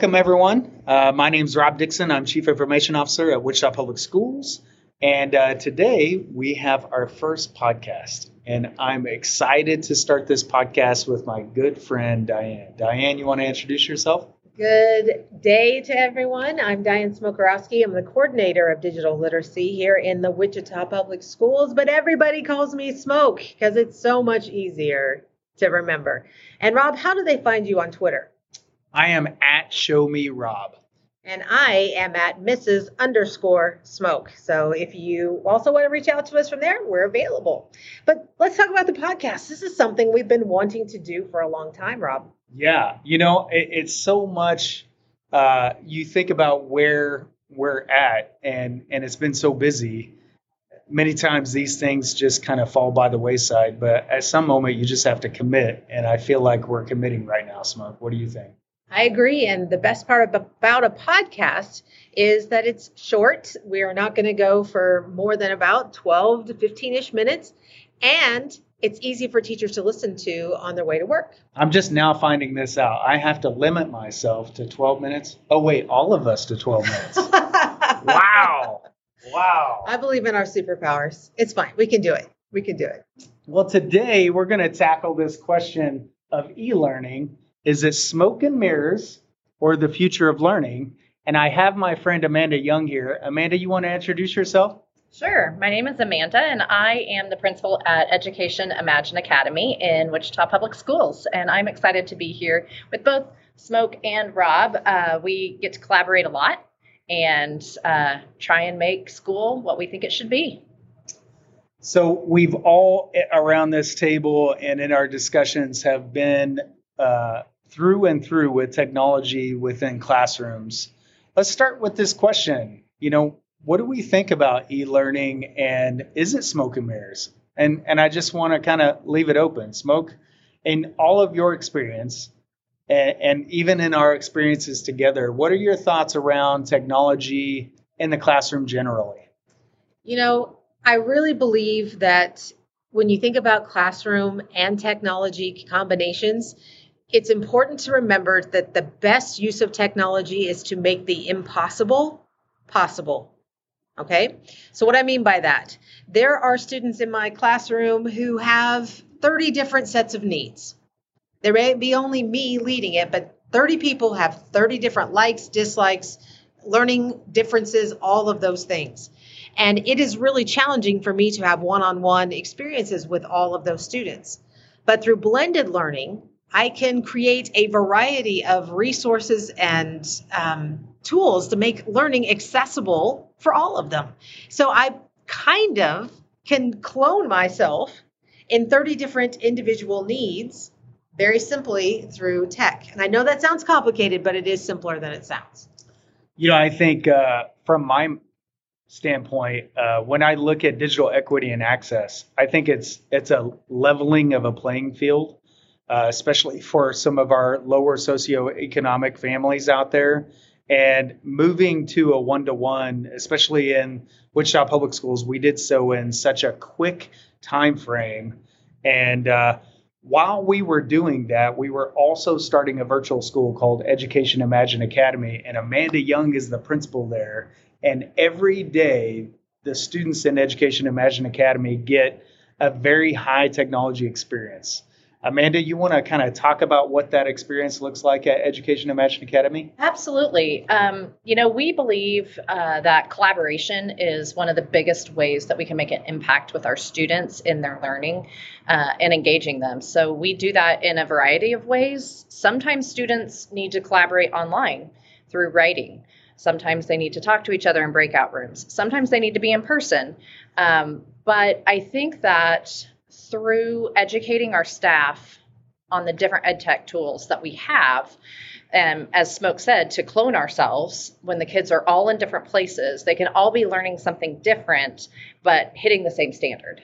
welcome everyone. Uh, my name is Rob Dixon. I'm Chief Information Officer at Wichita Public Schools. And uh, today we have our first podcast. And I'm excited to start this podcast with my good friend, Diane. Diane, you want to introduce yourself? Good day to everyone. I'm Diane Smokorowski. I'm the coordinator of digital literacy here in the Wichita Public Schools, but everybody calls me Smoke because it's so much easier to remember. And Rob, how do they find you on Twitter? I am at Show Me Rob. And I am at Mrs. underscore smoke. So if you also want to reach out to us from there, we're available. But let's talk about the podcast. This is something we've been wanting to do for a long time, Rob. Yeah, you know, it, it's so much. Uh, you think about where we're at, and and it's been so busy. Many times these things just kind of fall by the wayside, but at some moment you just have to commit, and I feel like we're committing right now. Smoke, what do you think? I agree. And the best part about a podcast is that it's short. We are not going to go for more than about 12 to 15 ish minutes. And it's easy for teachers to listen to on their way to work. I'm just now finding this out. I have to limit myself to 12 minutes. Oh, wait, all of us to 12 minutes. wow. Wow. I believe in our superpowers. It's fine. We can do it. We can do it. Well, today we're going to tackle this question of e learning is it smoke and mirrors or the future of learning? And I have my friend Amanda Young here. Amanda, you want to introduce yourself? Sure. My name is Amanda, and I am the principal at Education Imagine Academy in Wichita Public Schools. And I'm excited to be here with both Smoke and Rob. Uh, we get to collaborate a lot and uh, try and make school what we think it should be. So, we've all around this table and in our discussions have been uh, through and through with technology within classrooms. Let's start with this question. You know, what do we think about e-learning and is it smoke and mirrors? And and I just want to kind of leave it open. Smoke in all of your experience and, and even in our experiences together, what are your thoughts around technology in the classroom generally? You know, I really believe that when you think about classroom and technology combinations, it's important to remember that the best use of technology is to make the impossible possible. Okay? So, what I mean by that, there are students in my classroom who have 30 different sets of needs. There may be only me leading it, but 30 people have 30 different likes, dislikes, learning differences, all of those things. And it is really challenging for me to have one on one experiences with all of those students. But through blended learning, I can create a variety of resources and um, tools to make learning accessible for all of them. So I kind of can clone myself in 30 different individual needs very simply through tech. And I know that sounds complicated, but it is simpler than it sounds. You know, I think uh, from my standpoint, uh, when I look at digital equity and access, I think it's it's a leveling of a playing field uh, especially for some of our lower socioeconomic families out there. And moving to a one to one, especially in Wichita Public Schools, we did so in such a quick time frame. And uh, while we were doing that, we were also starting a virtual school called Education Imagine Academy. And Amanda Young is the principal there. And every day, the students in Education Imagine Academy get a very high technology experience. Amanda, you want to kind of talk about what that experience looks like at Education Imagine Academy? Absolutely. Um, you know, we believe uh, that collaboration is one of the biggest ways that we can make an impact with our students in their learning uh, and engaging them. So we do that in a variety of ways. Sometimes students need to collaborate online through writing. Sometimes they need to talk to each other in breakout rooms. Sometimes they need to be in person. Um, but I think that through educating our staff on the different ed tech tools that we have. Um, as Smoke said, to clone ourselves when the kids are all in different places, they can all be learning something different, but hitting the same standard.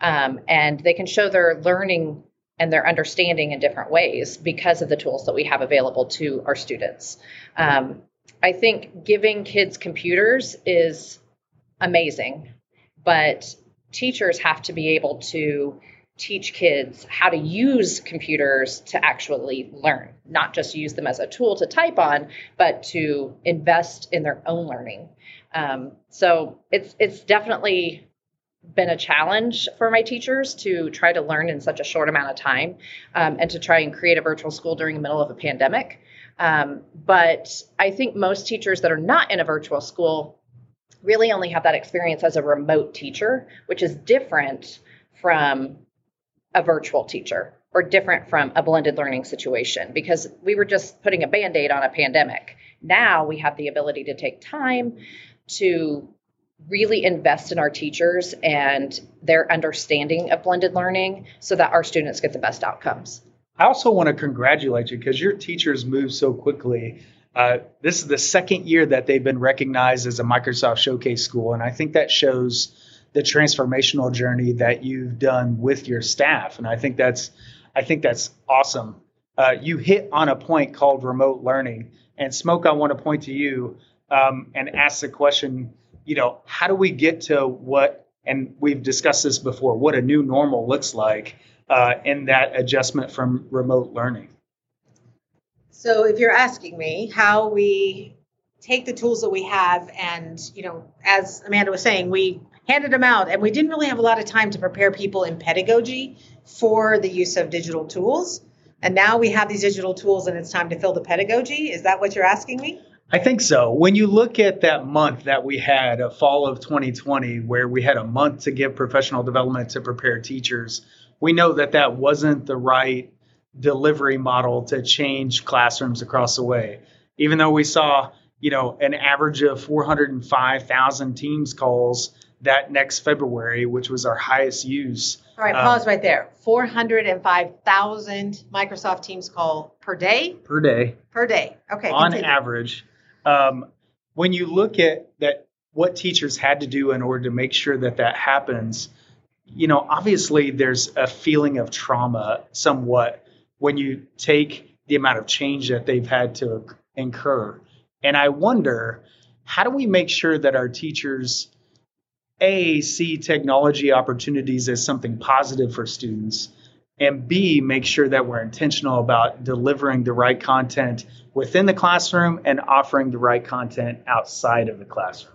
Um, and they can show their learning and their understanding in different ways because of the tools that we have available to our students. Um, I think giving kids computers is amazing, but teachers have to be able to teach kids how to use computers to actually learn, not just use them as a tool to type on, but to invest in their own learning. Um, so it's it's definitely been a challenge for my teachers to try to learn in such a short amount of time um, and to try and create a virtual school during the middle of a pandemic. Um, but I think most teachers that are not in a virtual school really only have that experience as a remote teacher, which is different from a virtual teacher or different from a blended learning situation because we were just putting a band aid on a pandemic. Now we have the ability to take time to really invest in our teachers and their understanding of blended learning so that our students get the best outcomes. I also want to congratulate you because your teachers move so quickly. Uh, this is the second year that they've been recognized as a Microsoft Showcase school, and I think that shows the transformational journey that you've done with your staff. And I think that's, I think that's awesome. Uh, you hit on a point called remote learning, and Smoke, I want to point to you um, and ask the question. You know, how do we get to what? And we've discussed this before. What a new normal looks like uh, in that adjustment from remote learning. So, if you're asking me how we take the tools that we have, and you know, as Amanda was saying, we handed them out, and we didn't really have a lot of time to prepare people in pedagogy for the use of digital tools. And now we have these digital tools, and it's time to fill the pedagogy. Is that what you're asking me? I think so. When you look at that month that we had, a fall of 2020, where we had a month to give professional development to prepare teachers, we know that that wasn't the right delivery model to change classrooms across the way. Even though we saw, you know, an average of 405,000 Teams calls that next February, which was our highest use. All right, pause um, right there. 405,000 Microsoft Teams call per day? Per day. Per day. Okay. On continue. average. Um, when you look at that, what teachers had to do in order to make sure that that happens, you know, obviously there's a feeling of trauma somewhat when you take the amount of change that they've had to incur. And I wonder, how do we make sure that our teachers a see technology opportunities as something positive for students and b make sure that we're intentional about delivering the right content within the classroom and offering the right content outside of the classroom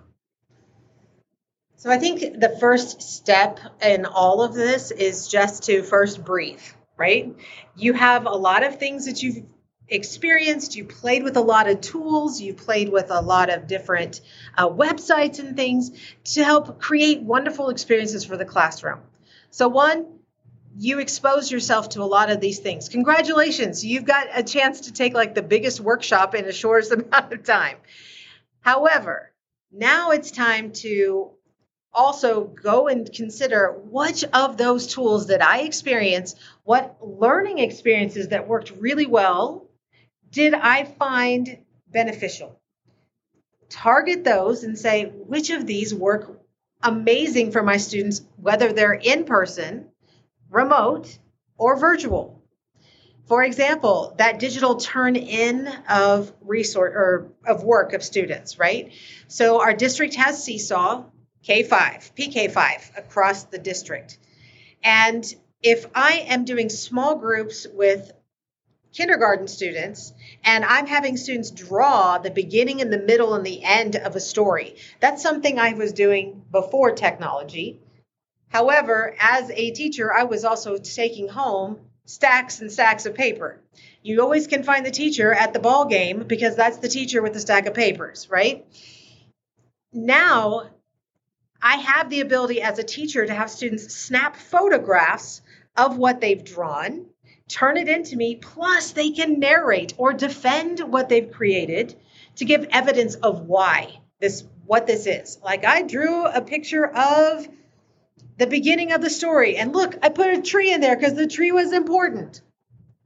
so i think the first step in all of this is just to first breathe right you have a lot of things that you've experienced, you played with a lot of tools, you played with a lot of different uh, websites and things to help create wonderful experiences for the classroom. So, one, you expose yourself to a lot of these things. Congratulations, you've got a chance to take like the biggest workshop in a shortest amount of time. However, now it's time to also go and consider which of those tools that I experienced, what learning experiences that worked really well did I find beneficial? Target those and say which of these work amazing for my students, whether they're in person, remote, or virtual. For example, that digital turn in of resource or of work of students, right? So our district has Seesaw K5, PK5 across the district. And if I am doing small groups with kindergarten students and I'm having students draw the beginning and the middle and the end of a story. That's something I was doing before technology. However, as a teacher, I was also taking home stacks and stacks of paper. You always can find the teacher at the ball game because that's the teacher with the stack of papers, right? Now, I have the ability as a teacher to have students snap photographs of what they've drawn turn it into me, plus they can narrate or defend what they've created to give evidence of why this what this is. Like I drew a picture of the beginning of the story and look, I put a tree in there because the tree was important.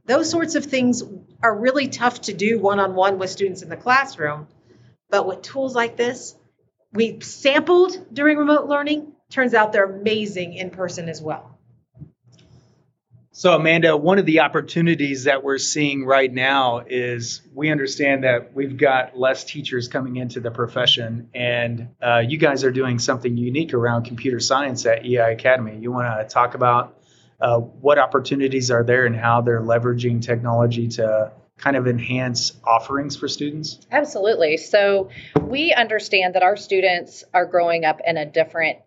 Those sorts of things are really tough to do one-on-one with students in the classroom, but with tools like this, we sampled during remote learning, turns out they're amazing in person as well. So, Amanda, one of the opportunities that we're seeing right now is we understand that we've got less teachers coming into the profession, and uh, you guys are doing something unique around computer science at EI Academy. You want to talk about uh, what opportunities are there and how they're leveraging technology to kind of enhance offerings for students? Absolutely. So we understand that our students are growing up in a different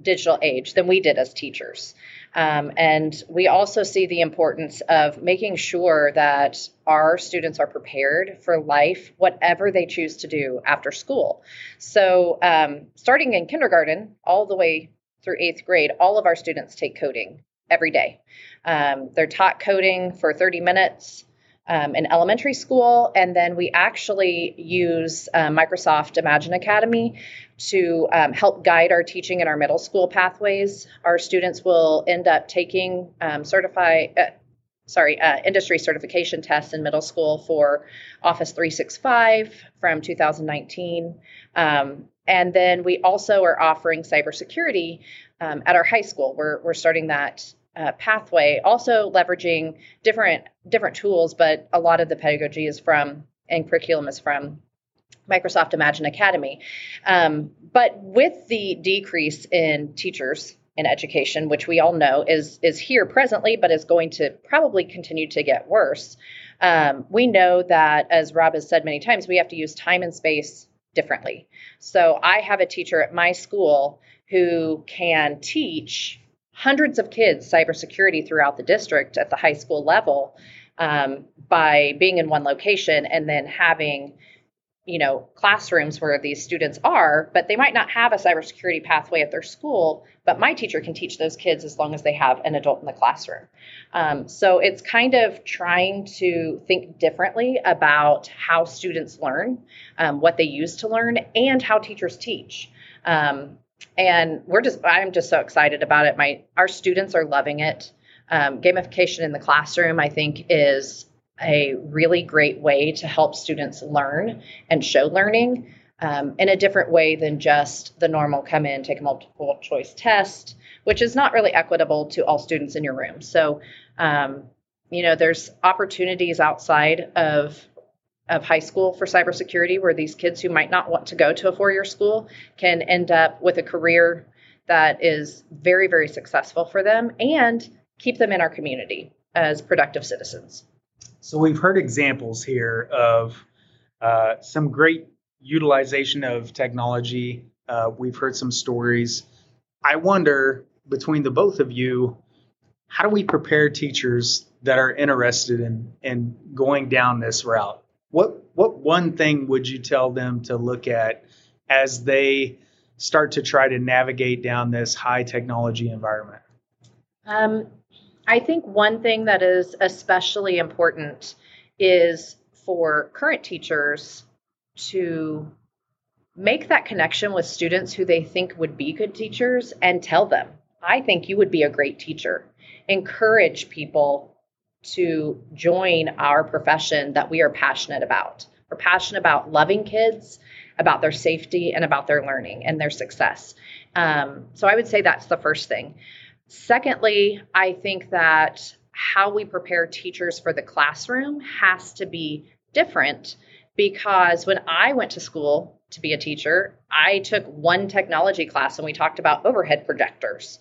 digital age than we did as teachers. Um, and we also see the importance of making sure that our students are prepared for life, whatever they choose to do after school. So, um, starting in kindergarten all the way through eighth grade, all of our students take coding every day. Um, they're taught coding for 30 minutes um, in elementary school, and then we actually use uh, Microsoft Imagine Academy to um, help guide our teaching in our middle school pathways. Our students will end up taking um, certify. Uh, sorry, uh, industry certification tests in middle school for Office 365 from 2019. Um, and then we also are offering cybersecurity um, at our high school. We're, we're starting that uh, pathway, also leveraging different different tools, but a lot of the pedagogy is from and curriculum is from Microsoft Imagine Academy. Um, but with the decrease in teachers in education, which we all know is is here presently, but is going to probably continue to get worse. Um, we know that, as Rob has said many times, we have to use time and space differently. So I have a teacher at my school who can teach hundreds of kids cybersecurity throughout the district at the high school level um, by being in one location and then having you know classrooms where these students are but they might not have a cybersecurity pathway at their school but my teacher can teach those kids as long as they have an adult in the classroom. Um, so it's kind of trying to think differently about how students learn um, what they use to learn and how teachers teach. Um, and we're just i'm just so excited about it. My our students are loving it. Um, gamification in the classroom i think is a really great way to help students learn and show learning um, in a different way than just the normal come in take a multiple choice test which is not really equitable to all students in your room. So um, you know there's opportunities outside of of high school for cybersecurity, where these kids who might not want to go to a four year school can end up with a career that is very, very successful for them and keep them in our community as productive citizens. So, we've heard examples here of uh, some great utilization of technology. Uh, we've heard some stories. I wonder, between the both of you, how do we prepare teachers that are interested in, in going down this route? What what one thing would you tell them to look at as they start to try to navigate down this high technology environment? Um, I think one thing that is especially important is for current teachers to make that connection with students who they think would be good teachers and tell them, I think you would be a great teacher. Encourage people to join our profession that we are passionate about. We're passionate about loving kids, about their safety, and about their learning and their success. Um, so I would say that's the first thing. Secondly, I think that how we prepare teachers for the classroom has to be different because when I went to school to be a teacher, I took one technology class and we talked about overhead projectors.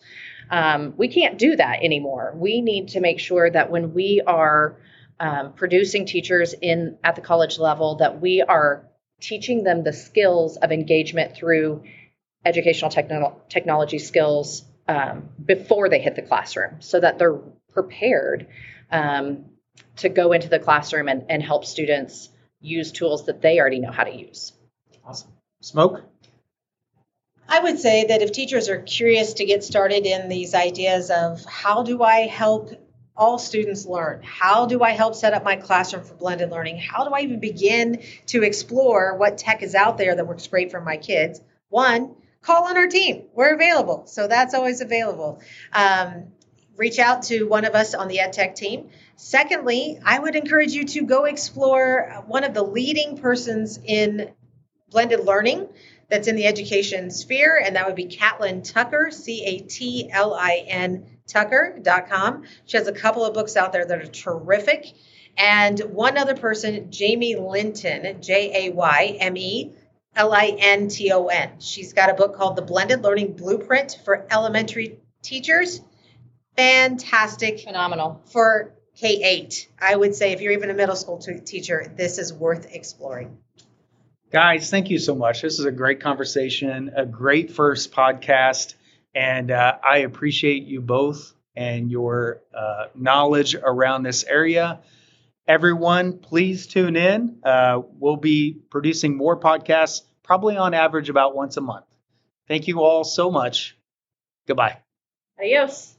Um, we can't do that anymore. We need to make sure that when we are um, producing teachers in at the college level, that we are teaching them the skills of engagement through educational techno- technology skills um, before they hit the classroom, so that they're prepared um, to go into the classroom and, and help students use tools that they already know how to use. Awesome. Smoke. I would say that if teachers are curious to get started in these ideas of how do I help all students learn? How do I help set up my classroom for blended learning? How do I even begin to explore what tech is out there that works great for my kids? One, call on our team. We're available. So that's always available. Um, reach out to one of us on the EdTech team. Secondly, I would encourage you to go explore one of the leading persons in blended learning that's in the education sphere, and that would be Catlin Tucker, C A T L I N Tucker.com. She has a couple of books out there that are terrific. And one other person, Jayme Linton, J A Y M E L I N T O N. She's got a book called The Blended Learning Blueprint for Elementary Teachers. fantastic Phenomenal. for K 8. I would say if you're even a middle school t- teacher, this is worth exploring. Guys, thank you so much. This is a great conversation, a great first podcast, and uh, I appreciate you both and your uh, knowledge around this area. Everyone, please tune in. Uh, we'll be producing more podcasts, probably on average about once a month. Thank you all so much. Goodbye. Adios.